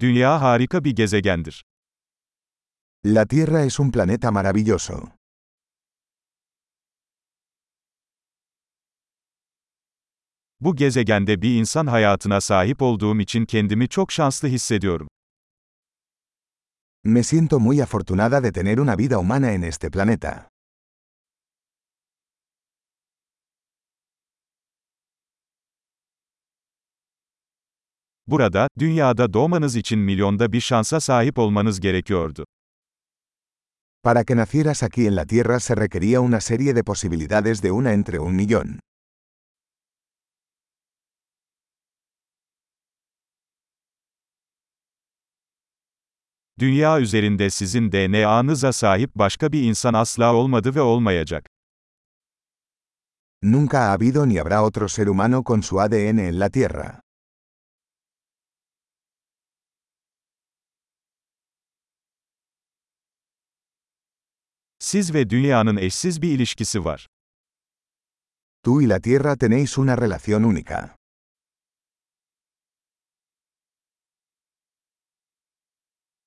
Dünya harika bir gezegendir. La Tierra es un planeta maravilloso. Bu gezegende bir insan hayatına sahip olduğum için kendimi çok şanslı hissediyorum. Me siento muy afortunada de tener una vida humana en este planeta. Burada, dünyada doğmanız için milyonda bir şansa sahip olmanız gerekiyordu. Para que nacieras aquí en la Tierra se requería una serie de posibilidades de una entre un millón. Dünya üzerinde sizin DNA'nıza sahip başka bir insan asla olmadı ve olmayacak. Nunca ha habido ni habrá otro ser humano con su ADN en la Tierra. Siz ve dünyanın eşsiz bir ilişkisi var. Tú y la Tierra tenéis una relación única.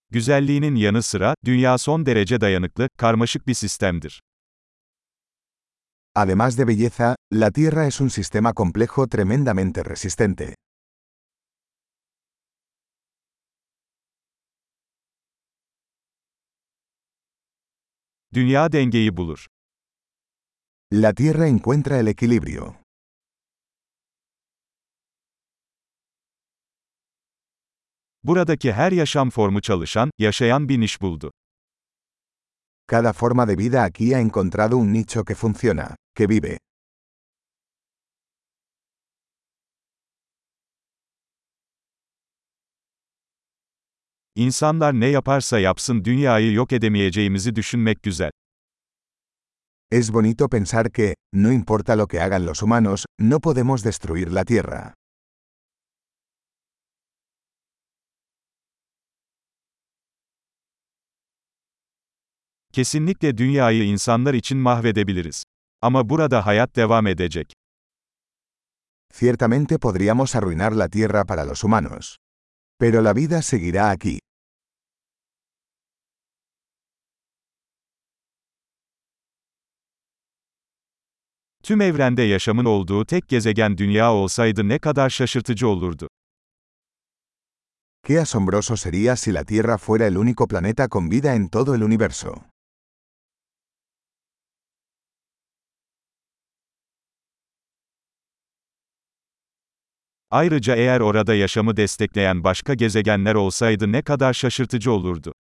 Güzelliğinin yanı sıra, dünya son derece dayanıklı, karmaşık bir sistemdir. Además de belleza, la Tierra es un sistema complejo tremendamente resistente. Dünya dengeyi bulur. La Tierra encuentra el equilibrio. Buradaki her yaşam formu çalışan, yaşayan bir niş buldu. Cada forma de vida aquí ha encontrado un nicho que funciona, que vive. İnsanlar ne yaparsa yapsın dünyayı yok edemeyeceğimizi düşünmek güzel. Es bonito pensar que, no importa lo que hagan los humanos, no podemos destruir la Tierra. Kesinlikle dünyayı insanlar için mahvedebiliriz. Ama burada hayat devam edecek. Ciertamente podríamos arruinar la Tierra para los humanos. Pero la vida seguirá aquí. Tüm evrende yaşamın olduğu tek gezegen dünya olsaydı ne kadar şaşırtıcı olurdu. Qué asombroso sería si la Tierra fuera el único planeta con vida en todo el universo. Ayrıca eğer orada yaşamı destekleyen başka gezegenler olsaydı ne kadar şaşırtıcı olurdu.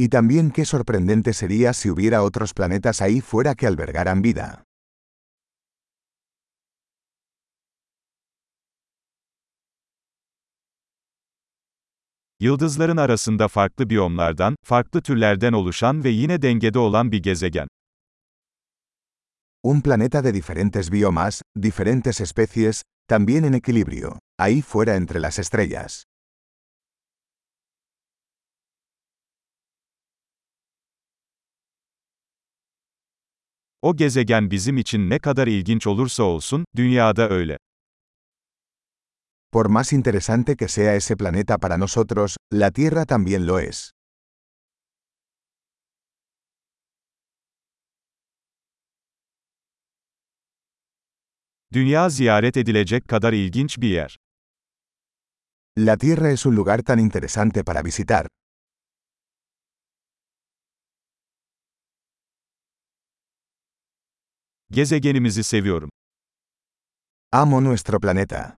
Y también qué sorprendente sería si hubiera otros planetas ahí fuera que albergaran vida. Yıldızların arasında farklı biyomlardan, farklı türlerden oluşan ve yine dengede olan bir gezegen. Un planeta de diferentes biomas, diferentes especies, también en equilibrio, ahí fuera entre las estrellas. O gezegen bizim için ne kadar ilginç olursa olsun, dünyada öyle. Por más interesante que sea ese planeta para nosotros, la Tierra también lo es. Dünya ziyaret edilecek kadar ilginç bir yer. La Tierra es un lugar tan interesante para visitar. Gezegenimizi seviyorum. Amo nuestro planeta.